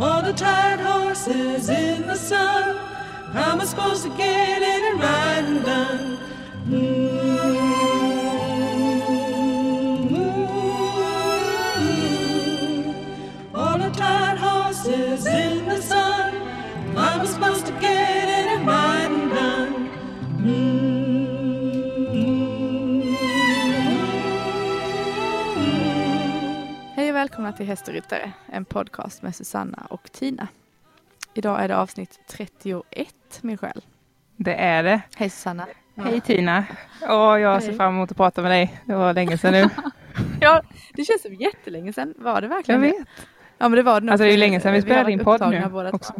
All the tired horses in the sun. How am I supposed to get ride and done? Mm-hmm. Välkomna till Häst och ryttare, en podcast med Susanna och Tina. Idag är det avsnitt 31, min själ. Det är det. Hej Susanna. Hej Tina. Åh, jag ser Hej. fram emot att prata med dig. Det var länge sedan nu. Ja, det känns som jättelänge sedan. Var det jag verkligen det? vet. Ja, men det var det nog. Alltså det är länge sedan vi spelade in podd nu båda två. också.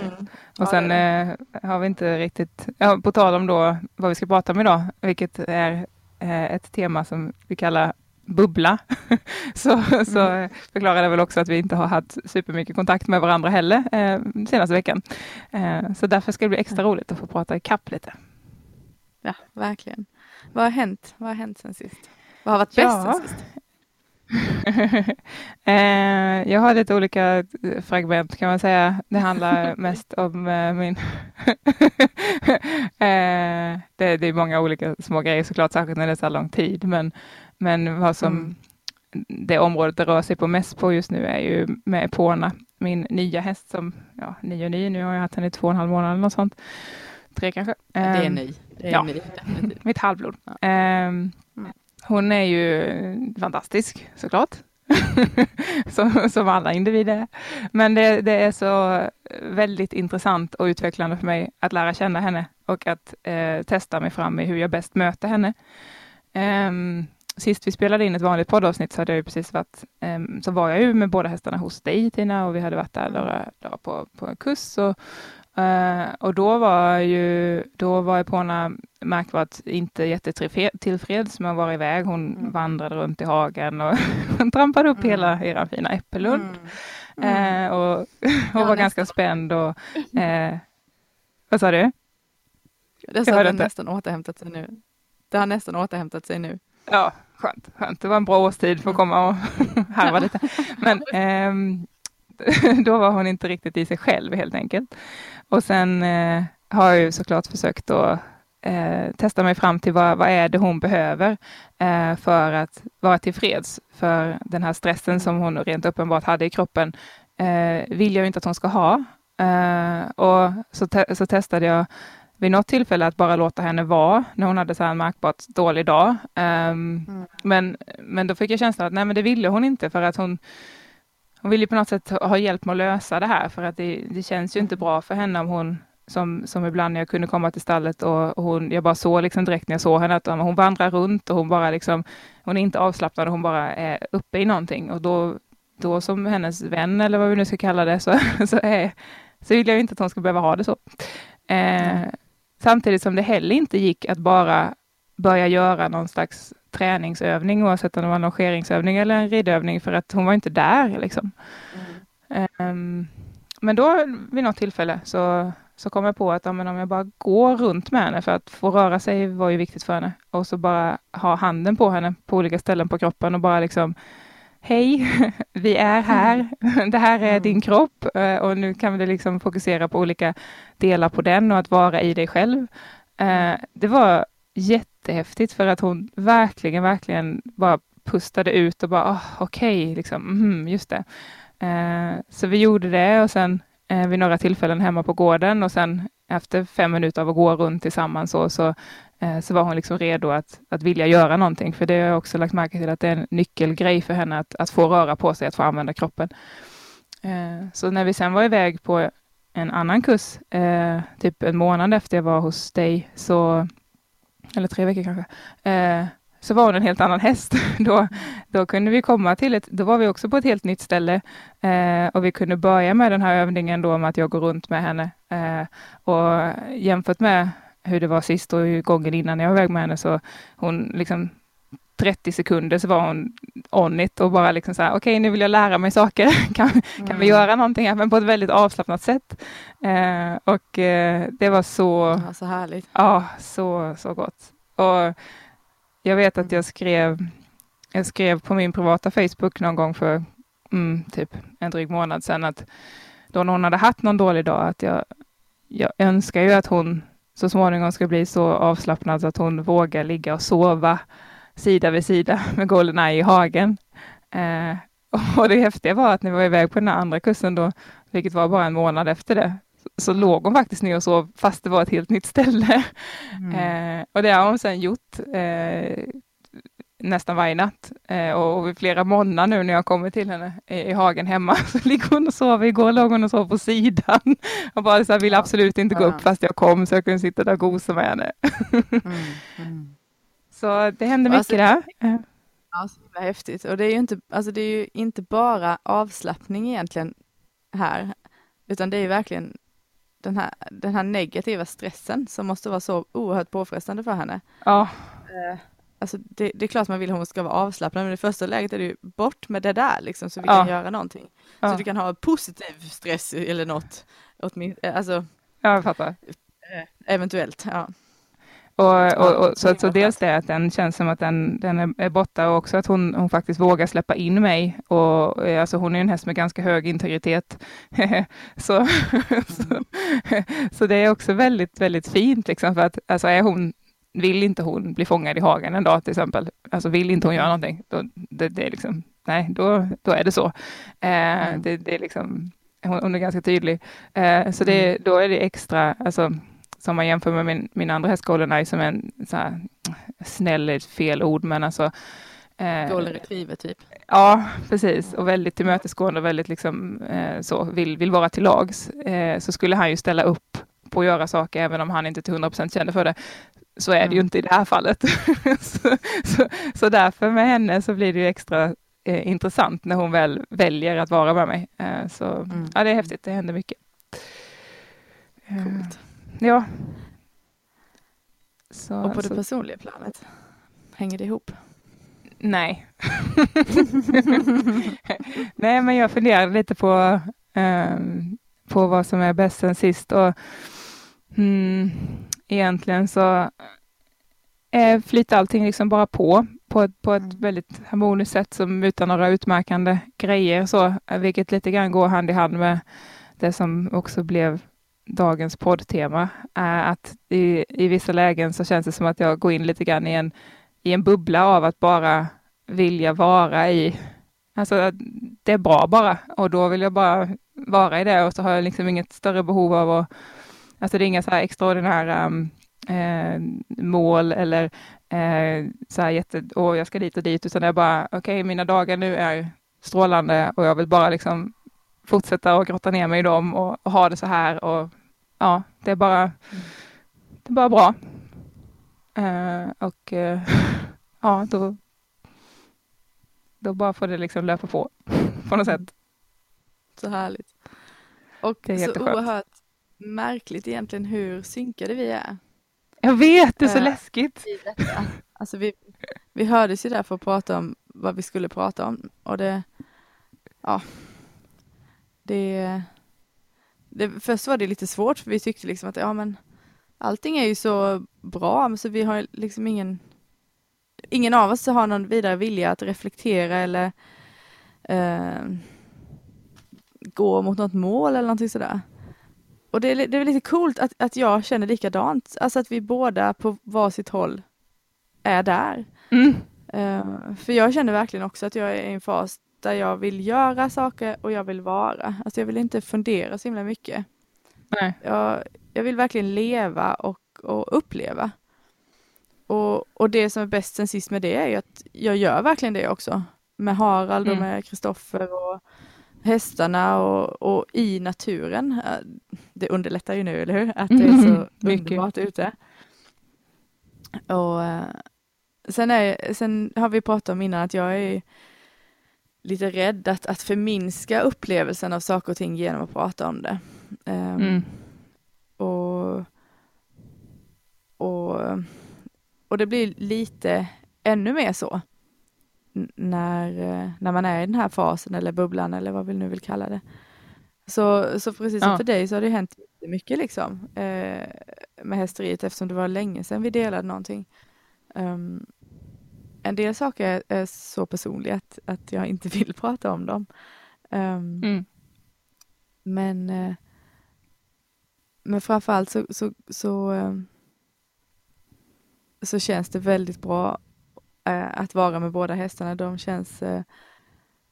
Mm. Och Ja, sen är eh, har vi inte riktigt, ja, på tal om då vad vi ska prata om idag, vilket är eh, ett tema som vi kallar bubbla, så, så Mm. förklarar det väl också att vi inte har haft supermycket kontakt med varandra heller eh, senaste veckan. Eh, så därför ska det bli extra roligt att få prata i kapp lite. Ja, verkligen. Vad har hänt? Vad har hänt sen sist? Vad har varit bäst Ja. sen sist? eh, jag har lite olika eh, fragment kan man säga. Det handlar mest om eh, min... eh, det, det är många olika små grejer såklart, särskilt när det är så här lång tid. Men, men vad som Mm. det området det rör sig på mest på just nu är ju med Epona, min nya häst som, ja, nio och nio, nu har jag haft henne i två och en halv månad eller något sånt. Tre kanske. Det är Ehm, ny. Det är ja. ny, mitt halvblod. Ehm, Mm. hon är ju fantastisk såklart. som, som alla individer. Men det, det är så väldigt intressant och utvecklande för mig att lära känna henne och att eh, testa mig fram i hur jag bäst möter henne. Ehm, sist vi spelade in ett vanligt poddavsnitt så hade jag ju precis varit, ehm, så var jag ju med båda hästarna hos dig Tina och vi hade varit där några dagar på, på en kurs och, eh, och då var ju, då var Epona märkbart inte jättetillfreds med att vara iväg. Hon Mm. vandrade runt i hagen och hon trampade upp Mm. hela era fina äppelund. Mm. Eh, och Ja, var nästan. ganska spänd och eh, vad sa du? Det sa att det inte. nästan återhämtat sig nu. Det har nästan återhämtat sig nu. Ja, skönt, skönt. Det var en bra årstid för att komma och harva lite. Men ehm, då var hon inte riktigt i sig själv helt enkelt. Och sen eh, har jag ju såklart försökt att eh, testa mig fram till vad, vad är det hon behöver eh, för att vara tillfreds. För den här stressen som hon rent uppenbart hade i kroppen eh, vill jag inte att hon ska ha. Eh, och så, te- så testade jag vid något tillfälle att bara låta henne vara när hon hade så här en märkbart dålig dag. Ehm, Mm. men, men då fick jag känslan att nej, men det ville hon inte för att hon hon ville på något sätt ha hjälp med att lösa det här för att det, det känns ju inte bra för henne om hon som, som ibland när jag kunde komma till stallet och, hon, jag bara såg liksom direkt när jag såg henne att hon vandrar runt och hon bara liksom, hon är inte avslappnad, hon bara är uppe i någonting och då, då som hennes vän eller vad vi nu ska kalla det så, så, är, så vill jag ju inte att hon ska behöva ha det så. Eh, samtidigt som det heller inte gick att bara börja göra någon slags träningsövning oavsett om det var en longeringsövning eller en ridövning för att hon var inte där liksom. Ehm, men då vid något tillfälle så, så kom jag på att ja, om jag bara går runt med henne för att få röra sig var ju viktigt för henne och så bara ha handen på henne på olika ställen på kroppen och bara liksom Hej, vi är här. Det här är din kropp eh, och nu kan vi liksom fokusera på olika delar på den och att vara i dig själv. Eh, Det var jättehäftigt för att hon verkligen, verkligen bara pustade ut och bara, oh, okej, liksom, mhm, just det. Eh, så vi gjorde det och sen vid några tillfällen hemma på gården och sen efter fem minuter av att gå runt tillsammans så, så, Eh, så var hon liksom redo att, att vilja göra någonting. För det har jag också lagt märke till att det är en nyckelgrej för henne att, att få röra på sig, att få använda kroppen. Eh, så när vi sen var iväg på en annan kurs, eh, typ en månad efter jag var hos dig, så, eller tre veckor kanske, så var hon en helt annan häst. Då, då kunde vi komma till ett, då var vi också på ett helt nytt ställe eh, och vi kunde börja med den här övningen då med att jag går runt med henne. Eh, och jämfört med hur det var sist och gången innan jag var iväg med henne så hon liksom 30 sekunder så var hon on it och bara liksom så här, okej nu vill jag lära mig saker, kan, kan vi göra någonting här, men på ett väldigt avslappnat sätt. Eh, och eh, det var så, Ja, så härligt. Ja, så, så gott. Och jag vet att jag skrev, jag skrev på min privata Facebook någon gång för mm, typ en dryg månad sedan att då när hon hade haft någon dålig dag att jag, jag önskar ju att hon så småningom ska bli så avslappnad så att hon vågar ligga och sova sida vid sida med Goldeneye i hagen. Eh, och det häftiga var att när vi var iväg på den andra kursen då, vilket var bara en månad efter det, så, låg hon faktiskt ner och sov fast det var ett helt nytt ställe. Mm. Eh, och det har hon sedan gjort eh, nästan varje natt. Eh, och, och flera månader nu när jag kommer till henne i, i, hagen hemma så ligger hon och sover. Igår låg hon och sov på sidan och bara så här, ville absolut inte gå upp fast jag kom så jag kunde sitta där och gosa med henne. mm, mm. Så det händer mycket alltså, där. Ja, så himla häftigt. Och det är ju inte, alltså det är ju inte bara avslappning egentligen här, utan det är ju verkligen den här, den här negativa stressen som måste vara så oerhört påfrestande för henne. Ja. Eh, alltså det, det, är klart man vill att hon ska vara avslappnad, men i första läget är det ju bort med det där liksom, så vi ja. kan göra någonting. Ja. Så du kan ha positiv stress eller något, åtminstone, alltså. Ja, jag fattar. Eh, eventuellt, ja. Och, och, och, så, så dels det att den känns som att den, den är borta och också att hon, hon faktiskt vågar släppa in mig. Och, eh, alltså hon är en häst med ganska hög integritet. så, så, så, det är också väldigt, väldigt fint liksom för att alltså är hon vill inte hon bli fångad i hagen en dag till exempel, alltså vill inte hon göra någonting, då, det, det är liksom, nej, då, då är det så. Eh, mm. det, det är liksom, hon, hon är ganska tydlig. Eh, så det, mm. då är det extra, alltså som man jämför med min, min andra häst Golden Eye som är en så här, snäll är fel ord, men alltså Eh, Golden retriever typ? Ja, precis. Och väldigt tillmötesgående och väldigt liksom, eh, så, vill, vill vara till lags. Eh, så skulle han ju ställa upp på att göra saker även om han inte till 100 procent kände för det. Så är det ju mm. inte i det här fallet. så, så, så, därför med henne så blir det ju extra eh, intressant när hon väl väljer att vara med mig. Eh, så mm. ja, det är häftigt, det händer mycket. Coolt. Ja. Så, och på det personliga planet, hänger det ihop? Nej. Nej, men jag funderar lite på, um, på vad som är bäst sen sist och mm, egentligen så eh, flyter allting liksom bara på på ett, på ett mm. väldigt harmoniskt sätt som utan några utmärkande grejer så, vilket lite grann går hand i hand med det som också blev dagens poddtema är att i, i vissa lägen så känns det som att jag går in lite grann i en, i en bubbla av att bara vilja vara i, alltså det är bra bara och då vill jag bara vara i det och så har jag liksom inget större behov av att, alltså det är inga så här extraordinära um, eh, mål eller eh, så här jätte, åh jag ska dit och dit, utan det är bara, okej okay, mina dagar nu är strålande och jag vill bara liksom fortsätta och grotta ner mig i dem och, och, ha det så här och ja, det är bara, det är bara bra. Uh, och uh, ja, då, då bara får det liksom löpa på på något sätt. Så härligt. Och det är så oerhört märkligt egentligen hur synkade vi är. Jag vet, det är så uh, läskigt. Alltså vi, vi hördes ju där för att prata om vad vi skulle prata om och det, ja, det, det, först var det lite svårt för vi tyckte liksom att ja men allting är ju så bra, så vi har liksom ingen Ingen av oss har någon vidare vilja att reflektera eller eh, gå mot något mål eller någonting sådär. Och det är, det är lite coolt att, att jag känner likadant, alltså att vi båda på varsitt håll är där. Mm. Uh, för jag känner verkligen också att jag är i en fas där jag vill göra saker och jag vill vara. Alltså jag vill inte fundera så himla mycket. Nej. Jag, jag vill verkligen leva och, och uppleva. Och, och det som är bäst sen sist med det är ju att jag gör verkligen det också. Med Harald och mm. med Kristoffer och hästarna och, och, i naturen. Det underlättar ju nu, eller hur? Att det är så mm, underbart ute. Och eh, sen, är, sen har vi pratat om innan att jag är lite rädd att, att förminska upplevelsen av saker och ting genom att prata om det. Um, mm. och, och, och det blir lite ännu mer så när, när man är i den här fasen eller bubblan eller vad vi nu vill kalla det. Så, så precis som ja. för dig så har det hänt mycket liksom eh, med hästeriet eftersom det var länge sedan vi delade någonting. Um, en del saker är, är så personliga att, att jag inte vill prata om dem. Um, Mm. Men, eh, men framförallt så, så, så, eh, så känns det väldigt bra eh, att vara med båda hästarna. De känns eh,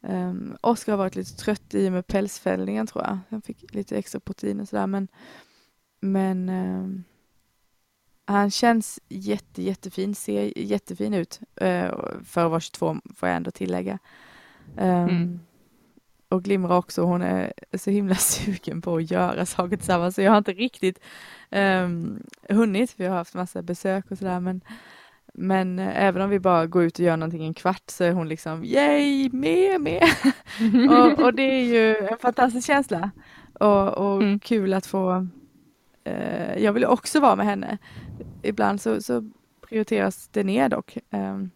um, Oskar har varit lite trött i och med pälsfällningen tror jag. Han fick lite extra protein och sådär men, men ehm, han känns jätte, jättefin, ser jättefin ut eh, för att vara 22 får jag ändå tillägga. Um, Mm. Och Glimra också, hon är så himla sugen på att göra saker tillsammans så jag har inte riktigt um, hunnit för jag har haft massa besök och sådär men men eh, även om vi bara går ut och gör någonting en kvart så är hon liksom yay, med, med. och, och det är ju en fantastisk känsla och, och Mm. kul att få eh, jag vill också vara med henne. Ibland så, så prioriteras det ner dock ehm,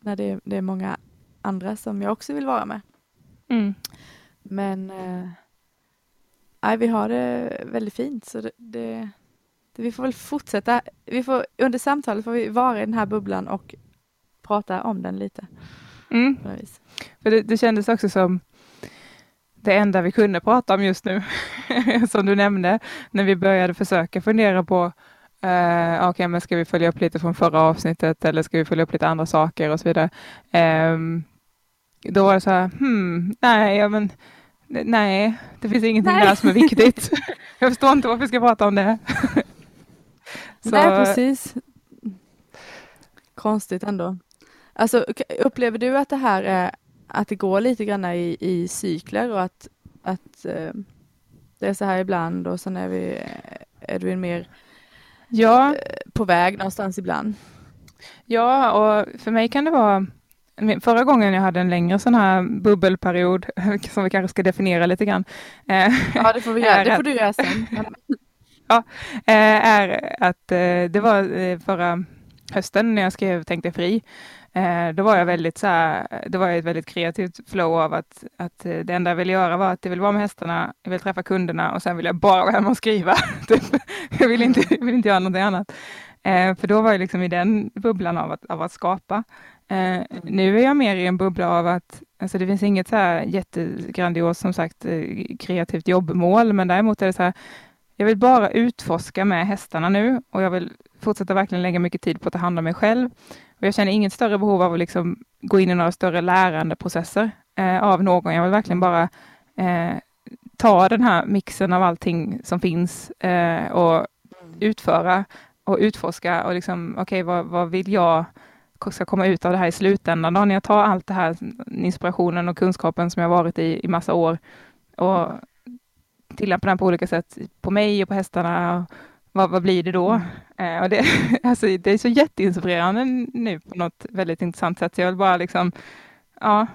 när det, det är många andra som jag också vill vara med. Mm. Men eh, nej, vi har det väldigt fint så det, det, vi får väl fortsätta. Vi får, under samtalet får vi vara i den här bubblan och prata om den lite. Mm. För det, det kändes också som det enda vi kunde prata om just nu, som du nämnde, när vi började försöka fundera på Uh, Okej, men ska vi följa upp lite från förra avsnittet eller ska vi följa upp lite andra saker och så vidare. Ehm, då var det så här, hmm, nej, ja, men nej, det finns ingenting Nej. där som är viktigt. Jag förstår inte varför vi ska prata om det. Så, Nej, precis. Konstigt ändå. Alltså, upplever du att det här är att det går lite grann i, i cykler och att, att eh, det är så här ibland och sen är vi är du en mer Ja, på väg någonstans ibland? Ja, och för mig kan det vara Förra gången jag hade en längre sån här bubbelperiod, som vi kanske ska definiera lite grann, eh, Ja, det får vi göra. Det får du göra sen. ja, eh, är att eh, det var eh, förra hösten när jag skrev Tänk dig fri. Då var jag väldigt så här, det var ett väldigt kreativt flow av att, att det enda jag ville göra var att jag vill vara med hästarna, jag vill träffa kunderna och sen vill jag bara vara hemma och skriva. Typ. Jag, vill inte, jag vill inte göra någonting annat. För då var jag liksom i den bubblan av att, av att skapa. Nu är jag mer i en bubbla av att alltså det finns inget så här jättegrandios som sagt kreativt jobbmål, men däremot är det så här jag vill bara utforska med hästarna nu och jag vill fortsätta verkligen lägga mycket tid på att ta hand om mig själv. Och jag känner inget större behov av att liksom gå in i några större lärandeprocesser eh, av någon. Jag vill verkligen bara eh, ta den här mixen av allting som finns eh, och utföra och utforska och liksom, okej, vad, vad vill jag ska komma ut av det här i slutändan då, när jag tar allt det här, inspirationen och kunskapen som jag varit i i massa år och tillämpa den på olika sätt på mig och på hästarna. Vad, vad blir det då? Eh, och det, alltså, det är så jätteinspirerande nu på något väldigt intressant sätt. Jag vill bara liksom, ja,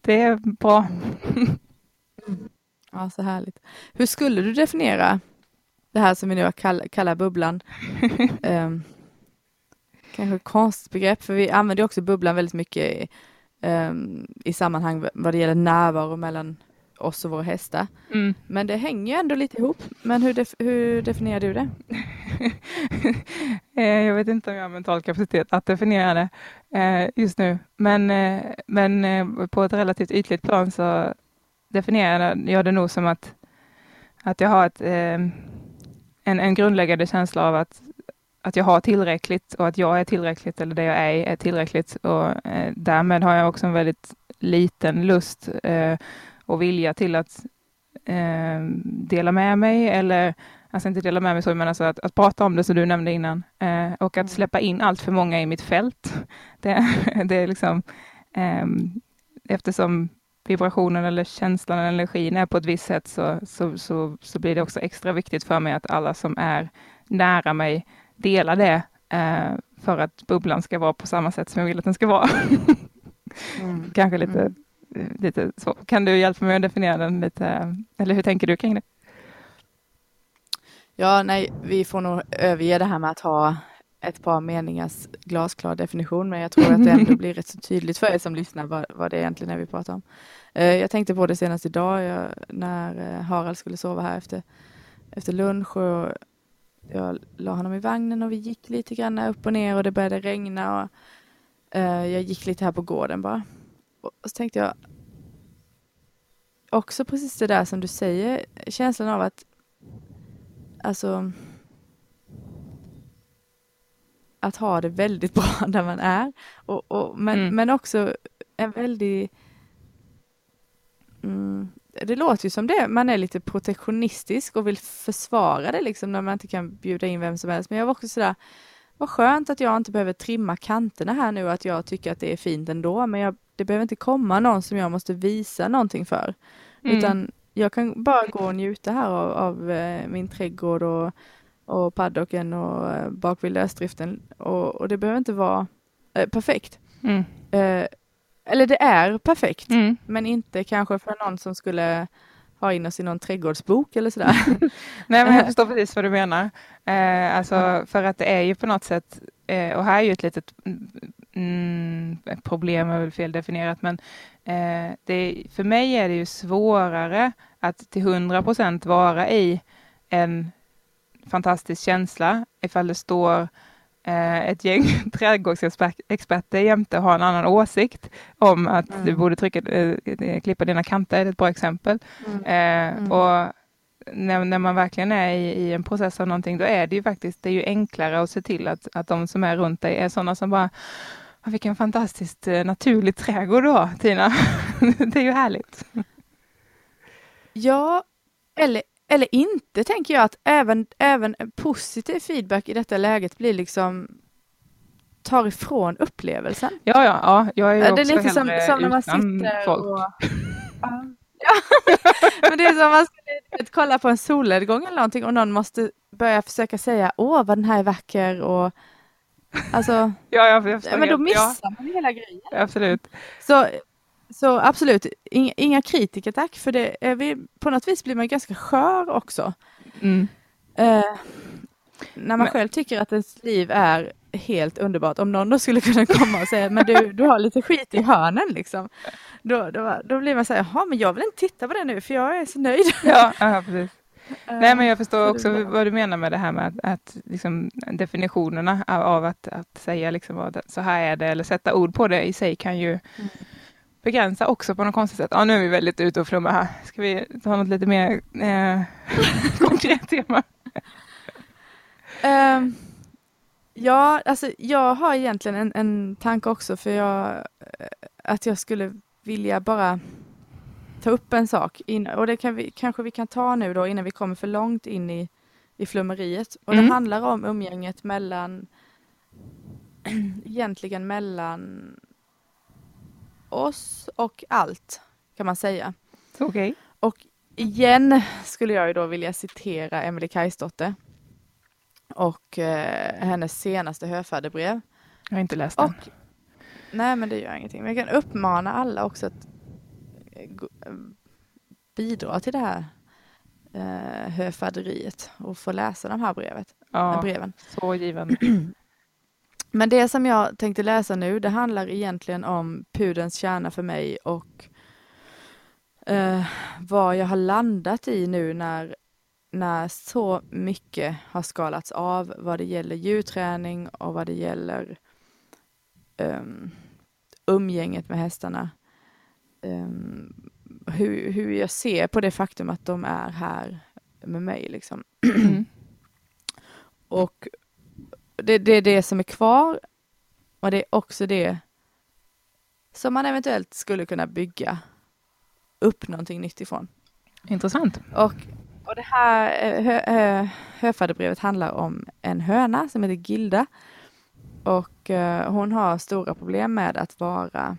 det är bra. Ja, så härligt. Hur skulle du definiera det här som vi nu har kall, kallar bubblan? um, kanske ett konstigt begrepp, för vi använder också bubblan väldigt mycket i, ehm, i sammanhang vad det gäller närvaro mellan oss och våra hästar. Mm. Men det hänger ju ändå lite ihop. Men hur, def, hur definierar du det? Eh, jag vet inte om jag har mental kapacitet att definiera det eh, just nu. Men, eh, men på ett relativt ytligt plan så definierar jag det nog som att, att jag har ett, en, en grundläggande känsla av att, att jag har tillräckligt och att jag är tillräckligt eller det jag är är tillräckligt. Och eh, därmed har jag också en väldigt liten lust eh, och vilja till att eh, dela med mig eller Alltså inte dela med mig så, men alltså att, att prata om det som du nämnde innan. Eh, och att släppa in allt för många i mitt fält. Det, det är liksom ehm, eftersom vibrationen eller känslan eller energin är på ett visst sätt så, så, så, så blir det också extra viktigt för mig att alla som är nära mig delar det eh, för att bubblan ska vara på samma sätt som jag vill att den ska vara. Kanske lite, Mm. Lite så. Kan du hjälpa mig att definiera den lite, eller hur tänker du kring det? Ja, nej, vi får nog överge det här med att ha ett par meningars glasklar definition, men jag tror att det ändå blir rätt så tydligt för er som lyssnar vad, vad det egentligen är vi pratar om. Eh, jag tänkte på det senast idag jag, när eh, Harald skulle sova här efter, efter lunch och jag la honom i vagnen och vi gick lite grann upp och ner och det började regna och eh, jag gick lite här på gården bara. Och så tänkte jag också precis det där som du säger, känslan av att alltså att ha det väldigt bra där man är. Och, och men, Mm. men också en väldigt mm, det låter ju som det, man är lite protektionistisk och vill försvara det liksom när man inte kan bjuda in vem som helst. Men jag var också sådär, vad skönt att jag inte behöver trimma kanterna här nu, att jag tycker att det är fint ändå, men jag, det behöver inte komma någon som jag måste visa någonting för. Mm. Utan jag kan bara gå och njuta här av, av eh, min trädgård och, och paddocken och eh, bak vid lösdriften. Och, och det behöver inte vara eh, perfekt. Mm. Eh, eller det är perfekt, Mm. men inte kanske för någon som skulle ha in oss i någon trädgårdsbok eller sådär. Nej, men jag förstår precis vad du menar. Eh, alltså, för att det är ju på något sätt, eh, och här är ju ett litet mm, problem, är väl fel definierat, men eh, det, för mig är det ju svårare att till hundra procent vara i en fantastisk känsla ifall det står eh, ett gäng trädgårdsexperter jämte har en annan åsikt om att Mm. du borde trycka, eh, klippa dina kanter, det är ett bra exempel. Mm. Eh, Mm. Och när, när man verkligen är i, i en process av någonting, då är det ju faktiskt det är ju enklare att se till att, att de som är runt dig är sådana som bara "Ah, vilken fantastiskt eh, naturlig trädgård du har, Tina. det är ju härligt. Ja, eller, eller inte tänker jag att även, även en positiv feedback i detta läget blir liksom tar ifrån upplevelsen. Ja, ja, ja jag är ju det är lite som, som när man sitter folk. och... Ja. Men det är som om man vet, kolla på en solnedgång eller någonting och någon måste börja försöka säga åh vad den här är vacker och alltså, Ja, jag, jag men då helt. ja, missar man hela grejen. absolut. Så, så absolut, inga, inga kritiker tack, för det är vi, på något vis blir man ganska skör också. Mm. Eh, när man Men- själv tycker att ens liv är helt underbart, om någon då skulle kunna komma och säga men du, du har lite skit i hörnen liksom. Då, då, då blir man så här, jaha men jag vill inte titta på det nu för jag är så nöjd. Ja, ja, precis. Nej, men jag förstår också vad du menar med det här med att, att liksom, definitionerna av, att, att säga liksom att så här är det eller sätta ord på det i sig kan ju Mm. begränsa också på något konstigt sätt. Ja, nu är vi väldigt ute och flummar här. Ska vi ta något lite mer eh, konkret tema? Ehm, ja, alltså jag har egentligen en, en tanke också för jag, eh, att jag skulle vilja bara ta upp en sak in, och det kan vi, kanske vi kan ta nu då innan vi kommer för långt in i, i flummeriet. Och Mm. det handlar om umgänget mellan egentligen mellan oss och allt kan man säga. Okej. Och igen skulle jag ju då vilja citera Emelie Kajsdotter och eh, hennes senaste höfadderbrev. Jag har inte läst den. Och, nej men det gör ingenting. Men jag kan uppmana alla också att bidra till det här eh, höfadderiet och få läsa de här brevet, Ja, breven. så givande. Men det som jag tänkte läsa nu, det handlar egentligen om pudelns kärna för mig och eh, vad jag har landat i nu när, när så mycket har skalats av vad det gäller djurträning och vad det gäller um, umgänget med hästarna. Ehm, hur, hur jag ser på det faktum att de är här med mig. Liksom. Mm. Och det, det är det som är kvar och det är också det som man eventuellt skulle kunna bygga upp någonting nytt ifrån. Intressant. Och, och det här eh, hö, hö, höfadderbrevet handlar om en höna som heter Gilda. Och eh, hon har stora problem med att vara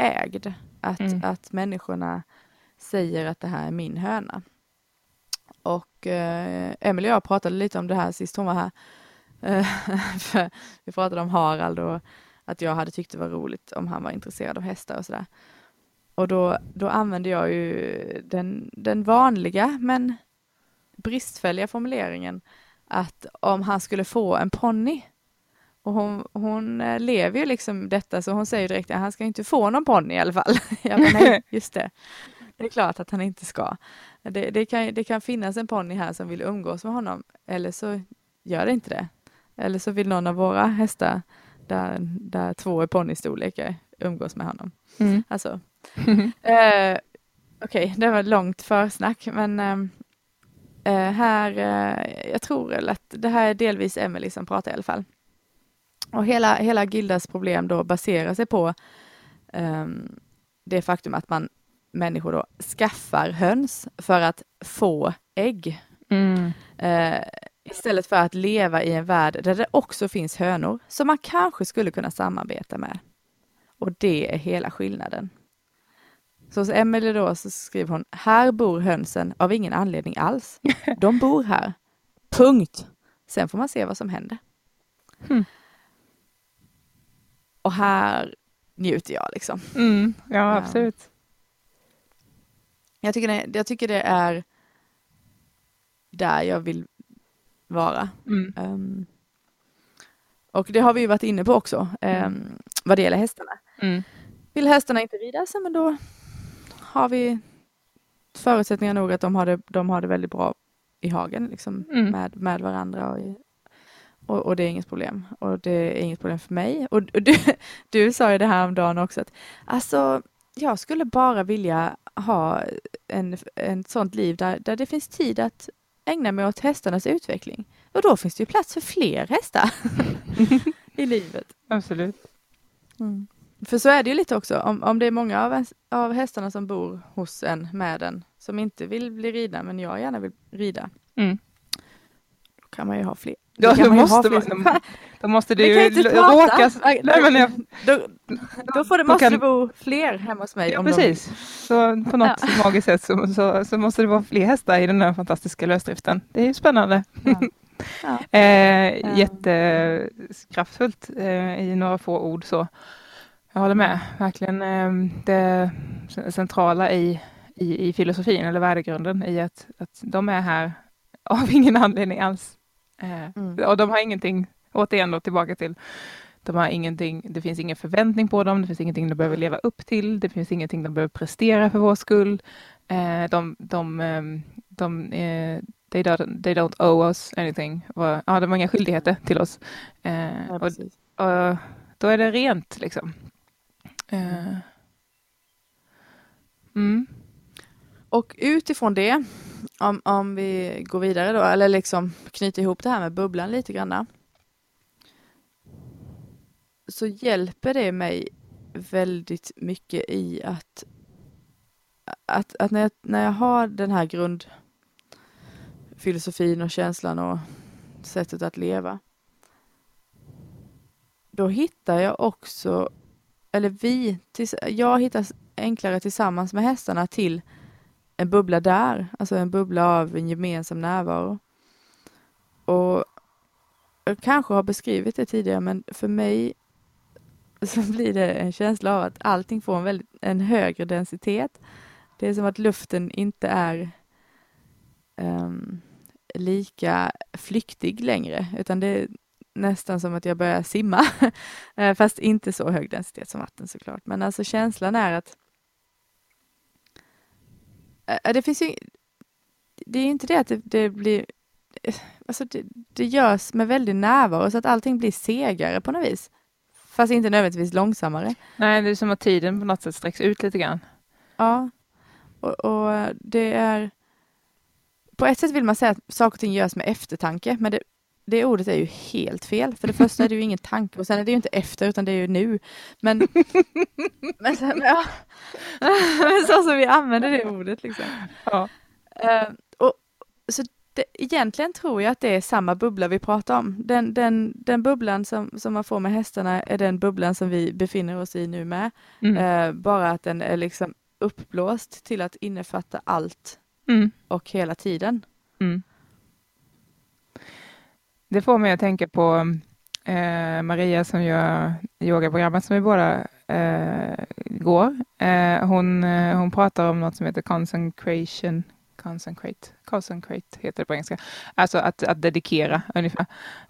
ägd. Att, Mm. att människorna säger att det här är min höna. Och eh, Emelie och jag pratade lite om det här sist hon var här. Eh, för vi pratade om Harald och att jag hade tyckt det var roligt om han var intresserad av hästar och sådär. Och då, då använde jag ju den, den vanliga men bristfälliga formuleringen att om han skulle få en ponny och hon, hon eh, lever ju liksom detta så hon säger direkt att han ska inte få någon ponny i alla fall. Jag bara, nej, just det. Det är klart att han inte ska. Det, det, kan, det kan finnas en ponny här som vill umgås med honom eller så gör det inte det. Eller så vill någon av våra hästar där, där två är ponnystorlekar umgås med honom. Mm. Alltså, eh, Okej, okay, det var långt försnack, men ehm, eh, här, eh, jag tror att det här är delvis Emily som pratar i alla fall. Och hela, hela Gildas problem då baserar sig på eh, det faktum att man människor då skaffar höns för att få ägg. Mm. Eh, istället för att leva i en värld där det också finns hönor som man kanske skulle kunna samarbeta med. Och det är hela skillnaden. Så hos Emelie då så skriver hon, här bor hönsen av ingen anledning alls. De bor här. Punkt. Sen får man se vad som händer. Hmm. Och här njuter jag liksom. Mm, ja, absolut. Jag tycker, det, jag tycker det är där jag vill vara. Mm. Um, och det har vi ju varit inne på också, um, vad det gäller hästarna. Mm. Vill hästarna inte rida, så men då har vi förutsättningar nog att de har det, de har det väldigt bra i hagen liksom, mm. med, med varandra. Och, och, och, det är inget problem. Och det är inget problem för mig. Och, och du, du sa ju det här om dagen också att alltså, jag skulle bara vilja ha en, en sånt liv där, där det finns tid att ägna mig åt hästarnas utveckling. Och då finns det ju plats för fler hästar i livet. Absolut. Mm. För så är det ju lite också, om, om det är många av, av hästarna som bor hos en med en, som inte vill bli ridna, men jag gärna vill rida. Mm. Då kan man ju ha fler. Ja, då, måste, man, då måste det ju råka... Nej, men jag, då, då får det, måste kan, det bo fler hemma hos mig. Ja, precis. De... Så på något ja. magiskt sätt så, så, så, måste det vara fler hästar i den här fantastiska lösdriften. Det är ju spännande. Ja. Ja. eh, jättekraftfullt eh, i några få ord så. Jag håller med, verkligen ehm, det centrala i, i, i filosofin eller värdegrunden i att, att de är här av ingen anledning alls. Eh, mm. Och de har ingenting, återigen då tillbaka till, de har ingenting, det finns ingen förväntning på dem, det finns ingenting de behöver leva upp till, det finns ingenting de behöver prestera för vår skull. Eh, de, de, ehm, de, eh, they, don't, they don't owe us anything. ja, de har inga skyldigheter till oss. Ja, och, och, då är det rent liksom. Uh. Mm. Och utifrån det, om, om vi går vidare då, eller liksom knyter ihop det här med bubblan lite grann. Så hjälper det mig väldigt mycket i att, att, att när, jag, när jag har den här grundfilosofin och känslan och sättet att leva, då hittar jag också eller vi, jag hittar enklare tillsammans med hästarna till en bubbla där, alltså en bubbla av en gemensam närvaro. Och jag kanske har beskrivit det tidigare, men för mig så blir det en känsla av att allting får en, väldigt, en högre densitet. Det är som att luften inte är um, lika flyktig längre, utan det, är nästan som att jag börjar simma. Eh, fast inte så hög densitet som vatten såklart. Men alltså känslan är att det finns ju det är inte det att det, det blir alltså det, det görs med väldig närvaro så att allting blir segare på något vis. Fast inte nödvändigtvis långsammare. Nej, det är som att tiden på något sätt sträcks ut lite grann. Ja, och, och det är på ett sätt vill man säga att saker och ting görs med eftertanke, men det, det ordet är ju helt fel. För det första är det ju ingen tanke och sen är det ju inte efter utan det är ju nu. Men, men, sen, ja. men så som vi använder det ordet liksom. Ja. Uh, och, så det, egentligen tror jag att det är samma bubbla vi pratar om. Den, den, den bubblan som, som man får med hästarna är den bubblan som vi befinner oss i nu med. Mm. Uh, bara att den är liksom uppblåst till att innefatta allt mm. och hela tiden. Mm. Det får mig att tänka på eh, Maria som gör yogaprogrammet som vi båda eh, går. Eh, hon, eh, hon pratar om något som heter consecration. Consecrate, consecrate heter det på engelska. Alltså att, att dedikera ungefär.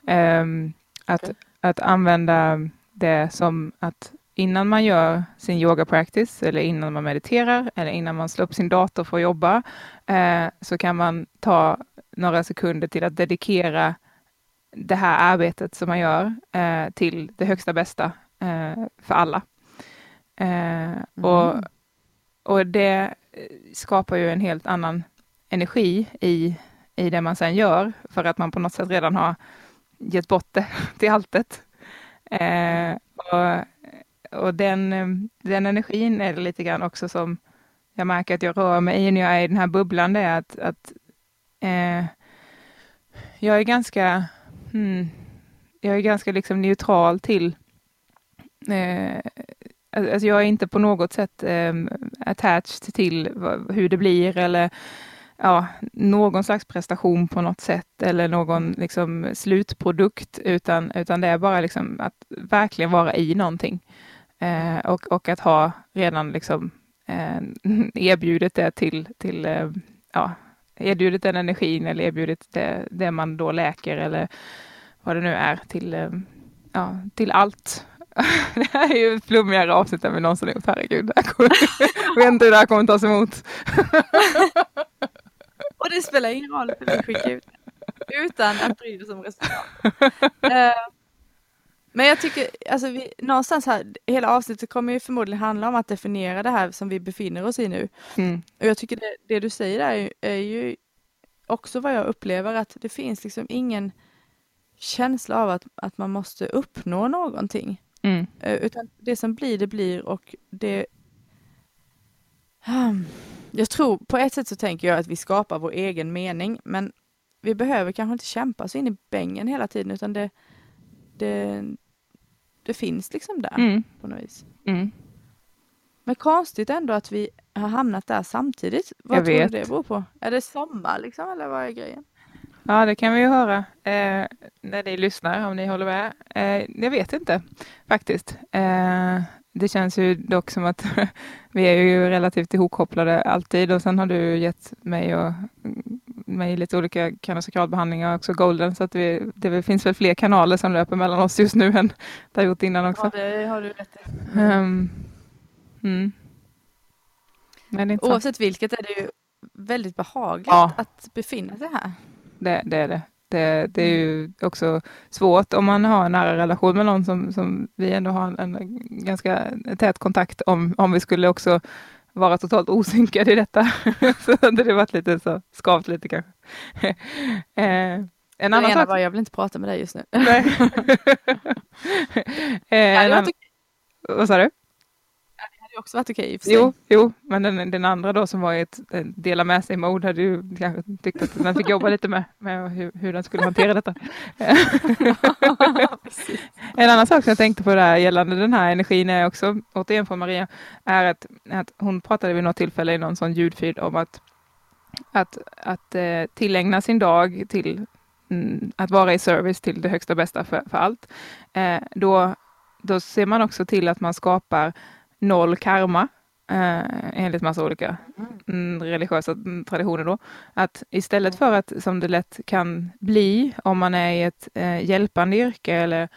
Ehm, att, okay. att använda det som att innan man gör sin yoga practice eller innan man mediterar eller innan man slår upp sin dator för att jobba eh, så kan man ta några sekunder till att dedikera det här arbetet som man gör eh, till det högsta bästa eh, för alla. Eh, mm. och, och det skapar ju en helt annan energi i, i det man sen gör, för att man på något sätt redan har gett bort det till alltet. Eh, och och den, den energin är det lite grann också som jag märker att jag rör mig i när jag är i den här bubblan, det är att, att eh, jag är ganska, Mm. jag är ganska liksom neutral till eh, Alltså, alltså jag är inte på något sätt eh, attached till hur det blir eller ja, någon slags prestation på något sätt eller någon liksom, slutprodukt, utan, utan det är bara liksom att verkligen vara i någonting. Eh, och, och att ha redan liksom, eh, erbjudit det till, till eh, ja, erbjudit den energin eller erbjudit det, det man då läker eller vad det nu är till, eh, ja, till allt. det här är ju flummigare avsnitt än vi någonsin gjort. Herregud, jag vet inte hur det här kommer tas emot. Och det spelar ingen roll för vi skickar ut utan att bry oss om resultat. Men jag tycker, alltså vi, någonstans här, hela avsnittet kommer ju förmodligen handla om att definiera det här som vi befinner oss i nu. Mm. Och jag tycker det, det, du säger där är, är ju också vad jag upplever att det finns liksom ingen känsla av att, att man måste uppnå någonting. Mm. Uh, utan det som blir, det blir och det... Um, jag tror, på ett sätt så tänker jag att vi skapar vår egen mening, men vi behöver kanske inte kämpa så in i bängen hela tiden, utan det, det, det finns liksom där mm. på något vis. Mm. Men konstigt ändå att vi har hamnat där samtidigt. Vad jag tror vet. du det beror på? Är det sommar liksom eller vad är grejen? Ja, det kan vi ju höra eh, när ni lyssnar, om ni håller med. Eh, jag vet inte faktiskt. Eh, det känns ju dock som att vi är ju relativt ihopkopplade alltid och sen har du gett mig och mig lite olika kanosakralbehandlingar, också golden, så att vi, det finns väl fler kanaler som löper mellan oss just nu än det har gjort innan också. Ja, det har du rätt i. Um, mm. Oavsett vilket är det ju väldigt behagligt ja. att befinna sig här. Det, det är det. Det, det, är ju också svårt om man har en nära relation med någon som, som vi ändå har en, en ganska tät kontakt om, om vi skulle också vara totalt osynkade i detta. så hade det varit lite så skavt lite kanske. eh, en annan sak... Bara, jag vill inte prata med dig just nu. eh, ja, Vad sa du? Hade också varit okej okay, Jo, jo, men den, den andra då som var i ett dela med sig mode hade ju kanske tyckt att den fick jobba lite med, med hur, hur den skulle hantera detta. en annan sak som jag tänkte på där gällande den här energin är också, återigen från Maria, är att, att hon pratade vid något tillfälle i någon sån ljudfeed om att, att, att eh, tillägna sin dag till mm, att vara i service till det högsta bästa för, för allt. Eh, då, då ser man också till att man skapar noll karma, eh, enligt massa olika mm, religiösa traditioner då. Att istället för att, som det lätt kan bli om man är i ett eh, hjälpande yrke eller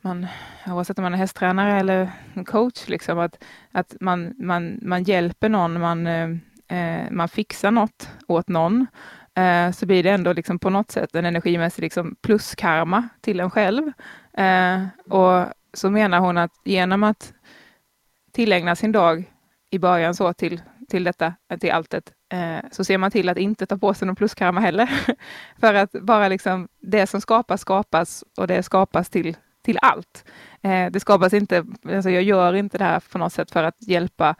man, oavsett om man är hästtränare eller coach, liksom, att, att man, man, man hjälper någon, man, eh, eh man fixar något åt någon, eh, så blir det ändå liksom på något sätt en energimässig liksom pluskarma till en själv. Eh, och så menar hon att genom att tillägna sin dag i början så till, till detta, till alltet, eh, så ser man till att inte ta på sig någon pluskarma heller. För att bara liksom det som skapas, skapas och det skapas till, till allt. Eh, det skapas inte, alltså jag gör inte det här på något sätt för att hjälpa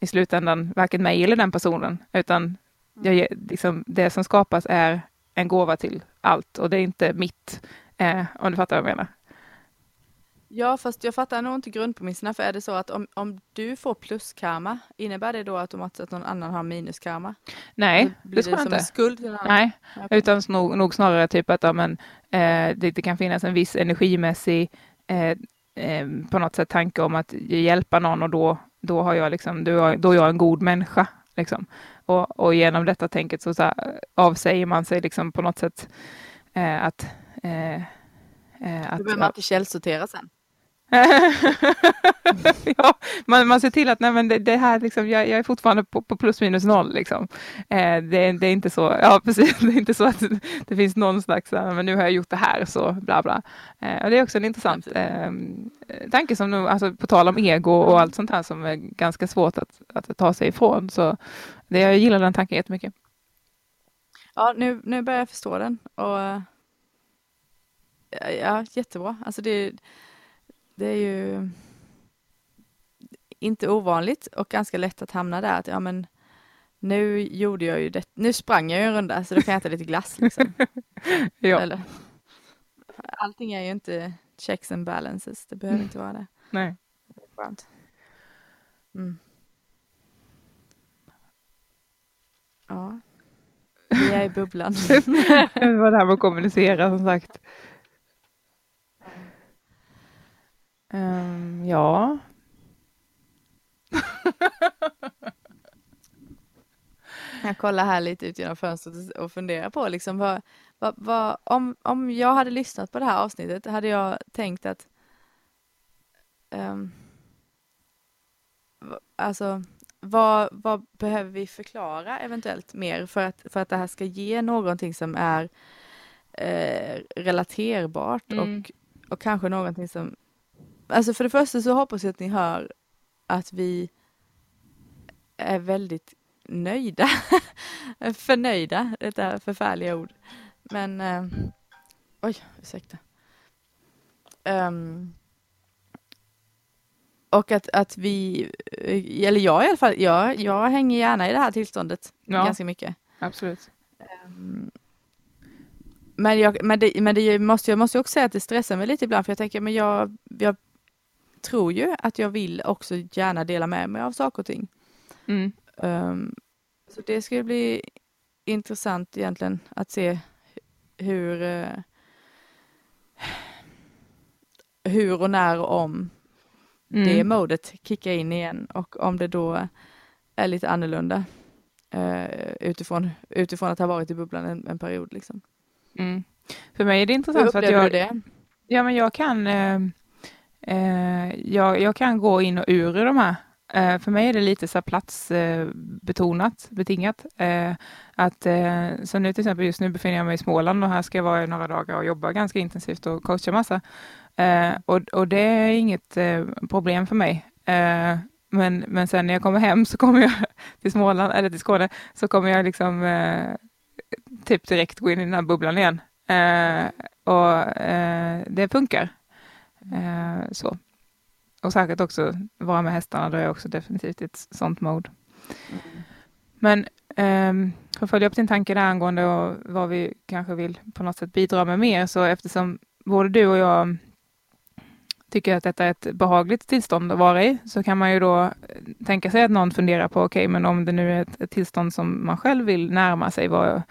i slutändan varken mig eller den personen, utan jag, liksom, det som skapas är en gåva till allt och det är inte mitt, eh, om du fattar vad jag menar. Ja, fast jag fattar nog inte grundpremisserna. För är det så att om, om du får pluskarma, innebär det då automatiskt att någon annan har minuskarma? Nej, det tror jag inte. skuld till Nej, okay. utan nog, nog, snarare typ att ja, men, eh, det, det, kan finnas en viss energimässig eh, eh, på något sätt tanke om att hjälpa någon och då, då, har jag liksom, då, då är jag en god människa. Liksom. Och, och genom detta tänket så, så här, avsäger man sig liksom på något sätt eh, att eh, eh, att, Då behöver man inte källsortera sen? ja, man, man ser till att nej, men det, det här liksom, jag, jag, är fortfarande på, på plus minus noll. Liksom. Eh, det, det, är inte så, ja precis, det är inte så att det finns någon slags, men nu har jag gjort det här så bla bla. Eh, och det är också en intressant eh, tanke som nu, alltså på tal om ego och allt sånt här som är ganska svårt att, att ta sig ifrån. Så det, jag gillar den tanken jättemycket. Ja, nu, nu börjar jag förstå den. Och, ja, jättebra. Alltså det, det är ju inte ovanligt och ganska lätt att hamna där. Att, ja, men nu gjorde jag ju det. Nu sprang jag ju en runda så då kan jag äta lite glass. Liksom. ja. Eller, allting är ju inte checks and balances. Det behöver inte vara det. Nej. Skönt. Mm. Ja. Vi är i bubblan. det var det här med att kommunicera som sagt. Um, ja. jag kollar här lite ut genom fönstret och funderar på liksom vad, vad, vad, om, om jag hade lyssnat på det här avsnittet hade jag tänkt att um, alltså vad, vad behöver vi förklara eventuellt mer för att, för att det här ska ge någonting som är eh, relaterbart mm. och, och kanske någonting som... Alltså för det första så hoppas jag att ni hör att vi är väldigt nöjda. Förnöjda, detta förfärliga ord. Men... Eh, oj, ursäkta. Um, och att, att vi, eh, eller jag i alla fall, jag, jag hänger gärna i det här tillståndet ja, ganska mycket. Absolut. Um, men jag, men det, men det måste, jag måste också säga att det stressar mig lite ibland för jag tänker, men jag, jag tror ju att jag vill också gärna dela med mig av saker och ting. Mm. Um, så det ska bli intressant egentligen att se hur uh, hur och när och om mm. det modet kickar in igen och om det då är lite annorlunda uh, utifrån, utifrån att ha varit i bubblan en, en period. Liksom. Mm. För mig är det intressant. Hur upplever för att jag, du det? Ja, men jag kan, eh, eh, jag, jag kan gå in och ur i de här. Eh, för mig är det lite så platsbetonat, eh, betingat. Eh, att, eh, så nu till exempel just nu befinner jag mig i Småland och här ska jag vara i några dagar och jobba ganska intensivt och coacha massa. Eh, och, och det är inget eh, problem för mig. Eh, men, men sen när jag kommer hem så kommer jag till Småland, eller till Skåne, så kommer jag liksom eh, typ direkt gå in i den här bubblan igen. Eh, och eh, det funkar så. Och säkert också vara med hästarna, då är jag också definitivt i ett sånt mode. Mm. Men um, för att följa upp din tanke där angående och vad vi kanske vill på något sätt bidra med mer, så eftersom både du och jag tycker att detta är ett behagligt tillstånd att vara i, så kan man ju då tänka sig att någon funderar på, okej, okay, men om det nu är ett, ett, tillstånd som man själv vill närma sig, vad,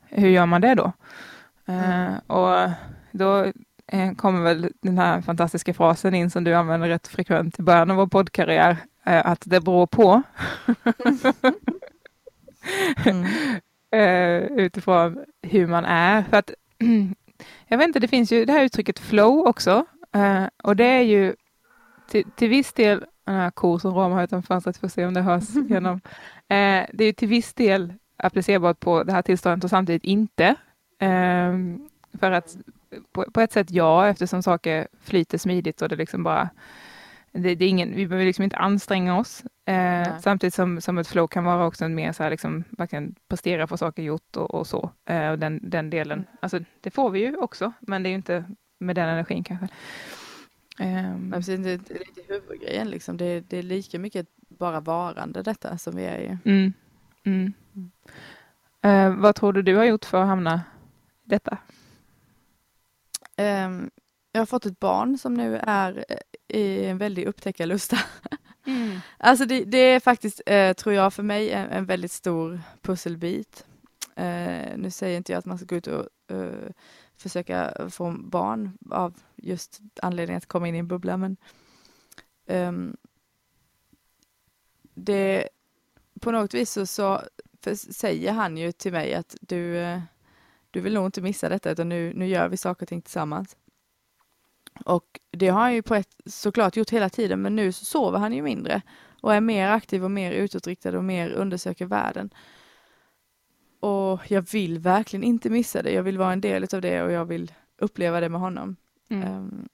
hur gör man det då? Mm. Uh, och då uh, kommer väl den här fantastiska frasen in som du använder rätt frekvent i början av vår poddkarriär, uh, att det beror på. mm. utifrån hur man är. För att, jag vet inte, det finns ju det här uttrycket flow också, och det är ju till, till viss del, den här kor som ramar utanför fönstret, får se om det hörs genom. Uh, det är till viss del applicerbart på det här tillståndet och samtidigt inte. Uh, för att på, på, ett sätt ja, eftersom saker flyter smidigt och det liksom bara det, det är ingen, vi behöver liksom inte anstränga oss. Eh, samtidigt som, som ett flow kan vara också en mer så här, liksom, verkligen prestera på saker gjort och, och så. Eh, och den, den delen, alltså det får vi ju också, men det är ju inte med den energin kanske. Um. Precis, det, är lite huvudgrejen liksom. Det, det, är lika mycket bara varande detta som vi är i. Mm. Mm. Uh, vad tror du du har gjort för att hamna i detta? Um, jag har fått ett barn som nu är eh, i en väldig upptäckarlusta. Mm. alltså det, det, är faktiskt, uh, tror jag, för mig en, en väldigt stor pusselbit. Uh, nu säger inte jag att man ska gå ut och försöka få barn av just anledningen att komma in i en bubbla. Men um, det, på något vis så, så säger han ju till mig att du, du vill nog inte missa detta utan nu, nu gör vi saker och ting tillsammans. Och det har han ju på ett såklart gjort hela tiden, men nu sover han ju mindre och är mer aktiv och mer utåtriktad och mer undersöker världen. Och jag vill verkligen inte missa det. Jag vill vara en del av det och jag vill uppleva det med honom. Mm. Um,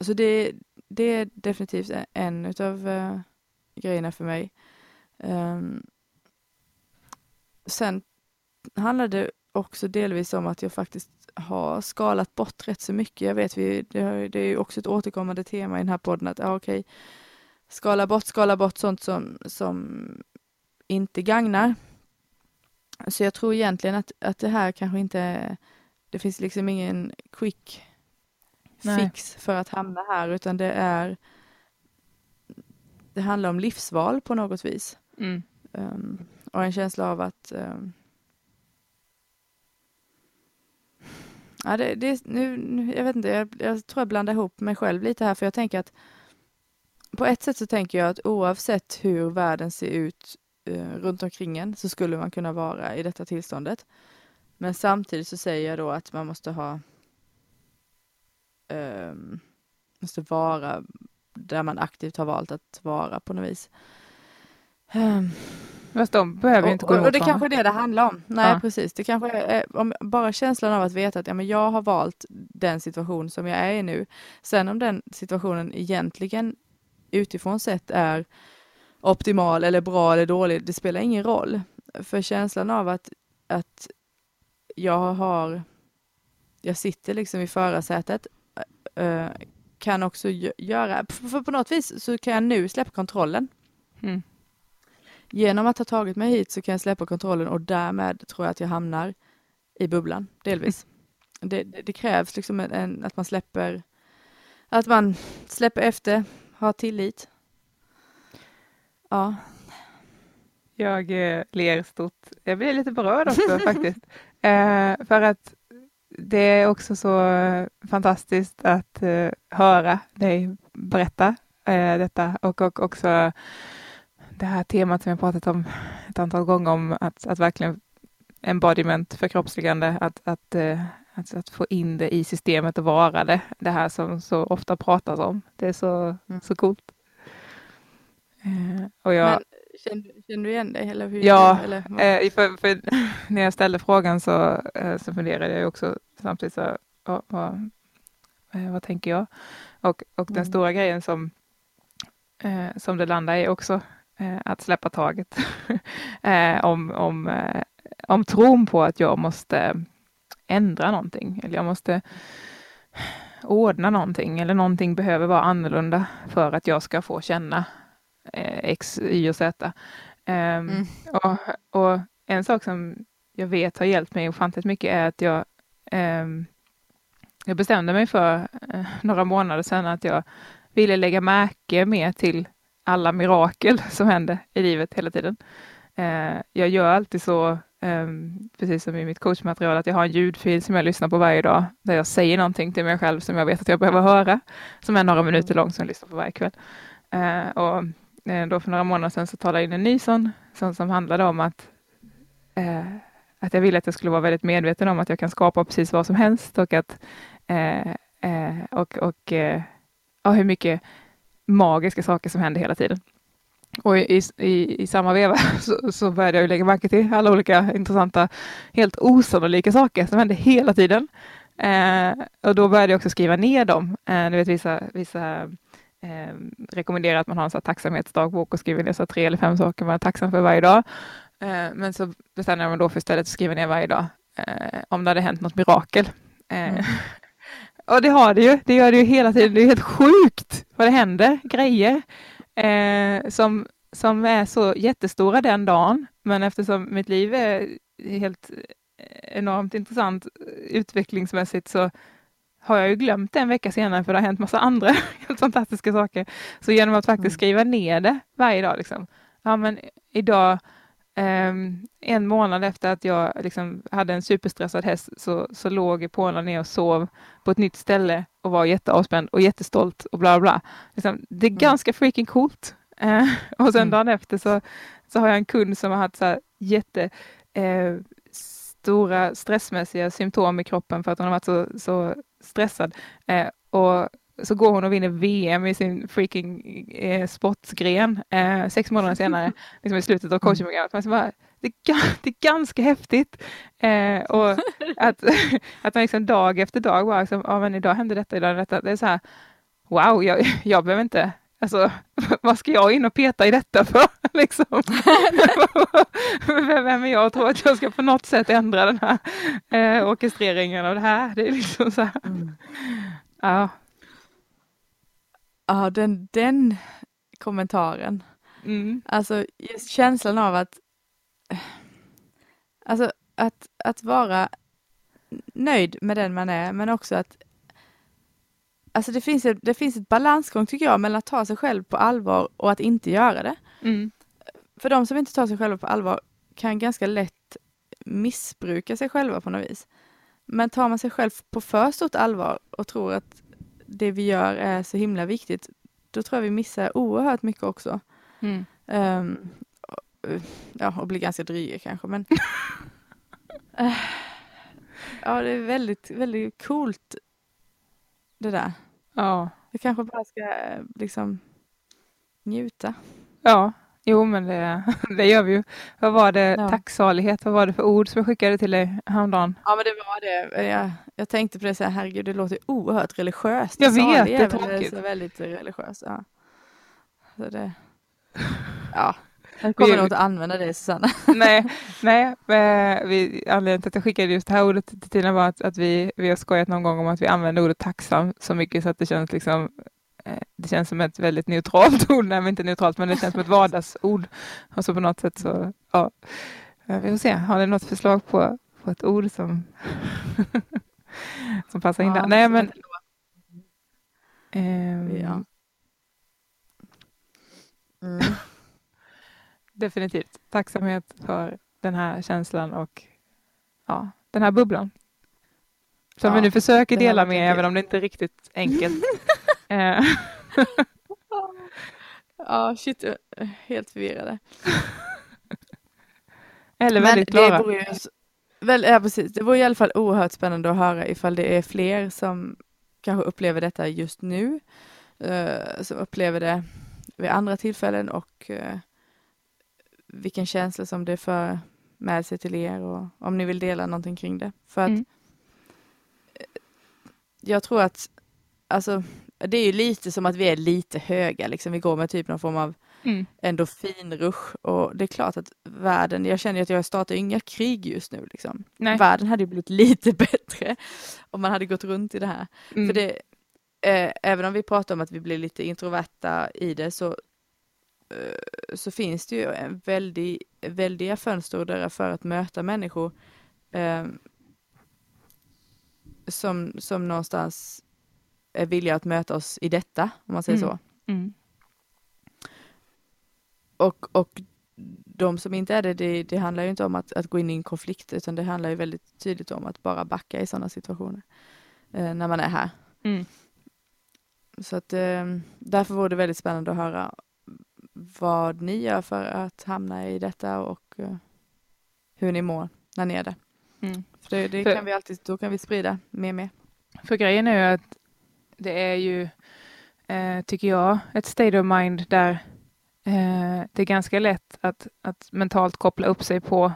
så det, det är definitivt en utav uh, grejerna för mig. Um, sen handlar det också delvis om att jag faktiskt har skalat bort rätt så mycket. Jag vet, vi, det, det är också ett återkommande tema i den här podden att, ja okej, skala bort, skala bort sånt som, som inte gagnar. Så jag tror egentligen att, att det här kanske inte, det finns liksom ingen quick Nej. fix för att hamna här, utan det är, det handlar om livsval på något vis. Mm. Um, och en känsla av att um, Ja, det, det, nu, jag vet inte, jag, jag tror jag blandar ihop mig själv lite här, för jag tänker att på ett sätt så tänker jag att oavsett hur världen ser ut eh, runt omkring en så skulle man kunna vara i detta tillståndet. Men samtidigt så säger jag då att man måste ha eh, måste vara där man aktivt har valt att vara på något vis. Eh, Fast de behöver ju inte gå och, emot och det varandra. kanske är det det handlar om. Nej, Ja. precis. Det kanske är om, bara känslan av att veta att ja, men jag har valt den situation som jag är i nu. Sen om den situationen egentligen utifrån sett är optimal eller bra eller dålig, det spelar ingen roll. För känslan av att, att jag har, jag sitter liksom i förarsätet eh, kan också gö- göra, för på något vis så kan jag nu släppa kontrollen. Mm. Genom att ha tagit mig hit så kan jag släppa kontrollen och därmed tror jag att jag hamnar i bubblan, delvis. Det, det, det krävs liksom en, en, att man släpper, att man släpper efter, har tillit. Ja, Jag eh, ler stort. Jag blir lite berörd också faktiskt. Eh, för att det är också så fantastiskt att eh, höra dig berätta eh, detta och, och också det här temat som jag pratat om ett antal gånger om att, att verkligen embodiment, förkroppsligande, att, att, eh, att, att få in det i systemet och vara det. Det här som så ofta pratas om. Det är så, Mm. så coolt. Eh, och jag, men känner, känner du igen dig? Eller hur, Ja, eller, vad? Eh, för, för när jag ställde frågan så, så funderade jag också samtidigt så, vad, eh, vad tänker jag? Och, och den Mm. stora grejen som, som det landar i också, att släppa taget eh, om, om, eh, om tron på att jag måste ändra någonting, eller jag måste ordna någonting, eller någonting behöver vara annorlunda för att jag ska få känna eh, X, Y och Z. Ehm, Mm. och, och en sak som jag vet har hjälpt mig ofantligt mycket är att jag, ehm, jag bestämde mig för eh, några månader sedan att jag ville lägga märke mer till alla mirakel som händer i livet hela tiden. Eh, jag gör alltid så, ehm, precis som i mitt coachmaterial, att jag har en ljudfil som jag lyssnar på varje dag, där jag säger någonting till mig själv som jag vet att jag behöver höra, som är några minuter lång, som jag lyssnar på varje kväll. Eh, och eh, då för några månader sedan så talade jag in en ny sån, sån som handlade om att, eh, att jag ville att jag skulle vara väldigt medveten om att jag kan skapa precis vad som helst och att eh, eh, och, och eh, ja, hur mycket magiska saker som händer hela tiden. Och i, i, i samma veva så, så började jag lägga märke till alla olika intressanta, helt osannolika saker som hände hela tiden. Eh, och då började jag också skriva ner dem. Eh, du vet, vissa, vissa eh, rekommenderar att man har en här tacksamhetsdagbok och skriver ner så tre eller fem saker man är tacksam för varje dag. Eh, men så bestämde jag mig då för istället att skriva ner varje dag eh, om det hade hänt något mirakel. Eh, Mm. och det har det ju. Det gör det ju hela tiden. Det är helt sjukt vad det händer. Grejer eh, som, som är så jättestora den dagen. Men eftersom mitt liv är helt enormt intressant utvecklingsmässigt så har jag ju glömt det en vecka senare för det har hänt massa andra helt fantastiska saker. Så genom att faktiskt Mm. skriva ner det varje dag, liksom. ja men idag, ehm, en månad efter att jag liksom hade en superstressad häst så, så låg Paula ner och sov på ett nytt ställe och var jätteavspänd och jättestolt och bla bla. Liksom, det är Mm. ganska freaking coolt. Eh, och sen Mm. dagen efter så, så har jag en kund som har haft så här jätte eh, stora stressmässiga symptom i kroppen för att hon har varit så, så stressad. Eh, och så går hon och vinner VM i sin freaking eh, sportsgren eh, sex månader senare, liksom i slutet av coachingprogrammet. Man bara, det, det är ganska häftigt. Eh, och att, att man liksom dag efter dag bara, liksom, ja men idag hände detta, idag hände detta. Det är så här, wow, jag, jag behöver inte Alltså, vad ska jag in och peta i detta för? Liksom. Vem är jag och tror att jag ska på något sätt ändra den här eh, orkestreringen av det här? Det är liksom så här. Mm. Ja. Ja, den, den kommentaren. Mm. Alltså just känslan av att Alltså att, att vara nöjd med den man är, men också att Alltså det finns, ett, det finns ett balansgång tycker jag mellan att ta sig själv på allvar och att inte göra det. Mm. För de som inte tar sig själva på allvar kan ganska lätt missbruka sig själva på något vis. Men tar man sig själv på för stort allvar och tror att det vi gör är så himla viktigt, då tror jag vi missar oerhört mycket också. Mm. Um, ja, och blir ganska dryga kanske, men uh, ja, det är väldigt, väldigt coolt det där. Ja. Vi kanske bara ska liksom njuta. Ja, jo men det, det gör vi ju. Vad var det, ja. tacksalighet, vad var det för ord som jag skickade till dig häromdagen? Ja men det var det. Jag, jag tänkte på det så här, herregud det låter oerhört religiöst. Jag vet, det är tråkigt. Så väldigt religiöst. Ja. Så det, ja, jag kommer vi, nog inte använda det Susanna. nej, nej vi, anledningen till att jag skickade just det här ordet till Tina var att, att vi, vi har skojat någon gång om att vi använder ordet tacksam så mycket så att det känns liksom det känns som ett väldigt neutralt ord, nej men inte neutralt men det känns som ett vardagsord. Och så på något sätt så, ja. Vi får se, har ni något förslag på, på ett ord som, som passar in ja, där? Nej men... Ähm, ja. Mm definitivt tacksamhet för den här känslan och ja, den här bubblan. Som ja, vi nu försöker dela med, även om det inte är riktigt enkelt. Eh. ja, shit, helt förvirrade. Eller väldigt klara. Det ju, väl, ja, precis. Det vore i alla fall oerhört spännande att höra ifall det är fler som kanske upplever detta just nu, uh, som upplever det vid andra tillfällen och uh, vilken känsla som det för med sig till er och om ni vill dela någonting kring det. För att mm. Jag tror att, alltså, det är ju lite som att vi är lite höga, liksom. vi går med typ någon form av mm. endorfinrush och det är klart att världen, jag känner att jag startar inga krig just nu. Liksom. Världen hade blivit lite bättre om man hade gått runt i det här. Mm. För det, eh, även om vi pratar om att vi blir lite introverta i det så Eh, så finns det ju en väldig, väldiga fönster och dörrar för att möta människor eh, som, som någonstans är villiga att möta oss i detta, om man säger mm. så. Mm. Och, och de som inte är det, det, det handlar ju inte om att, att, gå in i en konflikt, utan det handlar ju väldigt tydligt om att bara backa i sådana situationer, eh, när man är här. Mm. Så att eh, därför vore det väldigt spännande att höra vad ni gör för att hamna i detta och uh, hur ni mår när ni är det. Mm. För det, det för, kan vi alltid, då kan vi sprida mer och mer. För grejen är ju att det är ju, eh, tycker jag, ett state of mind där eh, det är ganska lätt att, att mentalt koppla upp sig på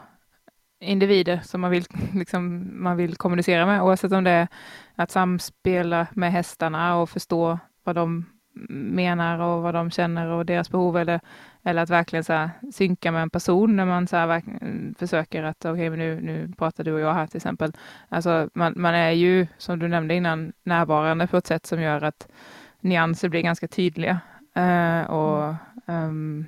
individer som man vill, liksom, man vill kommunicera med, oavsett om det är att samspela med hästarna och förstå vad de menar och vad de känner och deras behov eller, eller att verkligen så synka med en person när man så här, försöker att okej, okay, nu, nu pratar du och jag här till exempel. Alltså man, man är ju, som du nämnde innan, närvarande på ett sätt som gör att nyanser blir ganska tydliga uh, och um,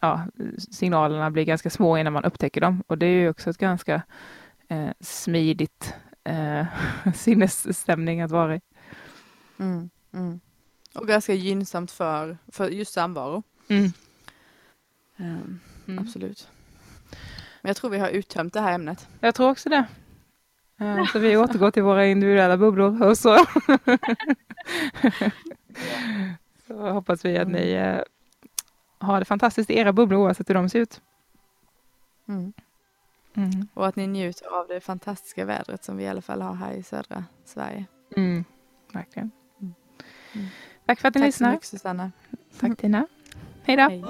ja, signalerna blir ganska små innan man upptäcker dem och det är ju också ett ganska uh, smidigt uh, sinnesstämning att vara i. Mm, mm. Och ganska gynnsamt för, för just samvaro. Mm. Um, mm. Absolut. Men jag tror vi har uttömt det här ämnet. Jag tror också det. Uh, så vi återgår till våra individuella bubblor och så. så hoppas vi att mm. ni uh, har det fantastiskt i era bubblor oavsett hur de ser ut. Mm. Mm. Och att ni njuter av det fantastiska vädret som vi i alla fall har här i södra Sverige. Mm. Verkligen. Mm. mm. Tack för att ni Tack lyssnade. Tack så mycket Susanna. Tack Tina. Hej då. Hej.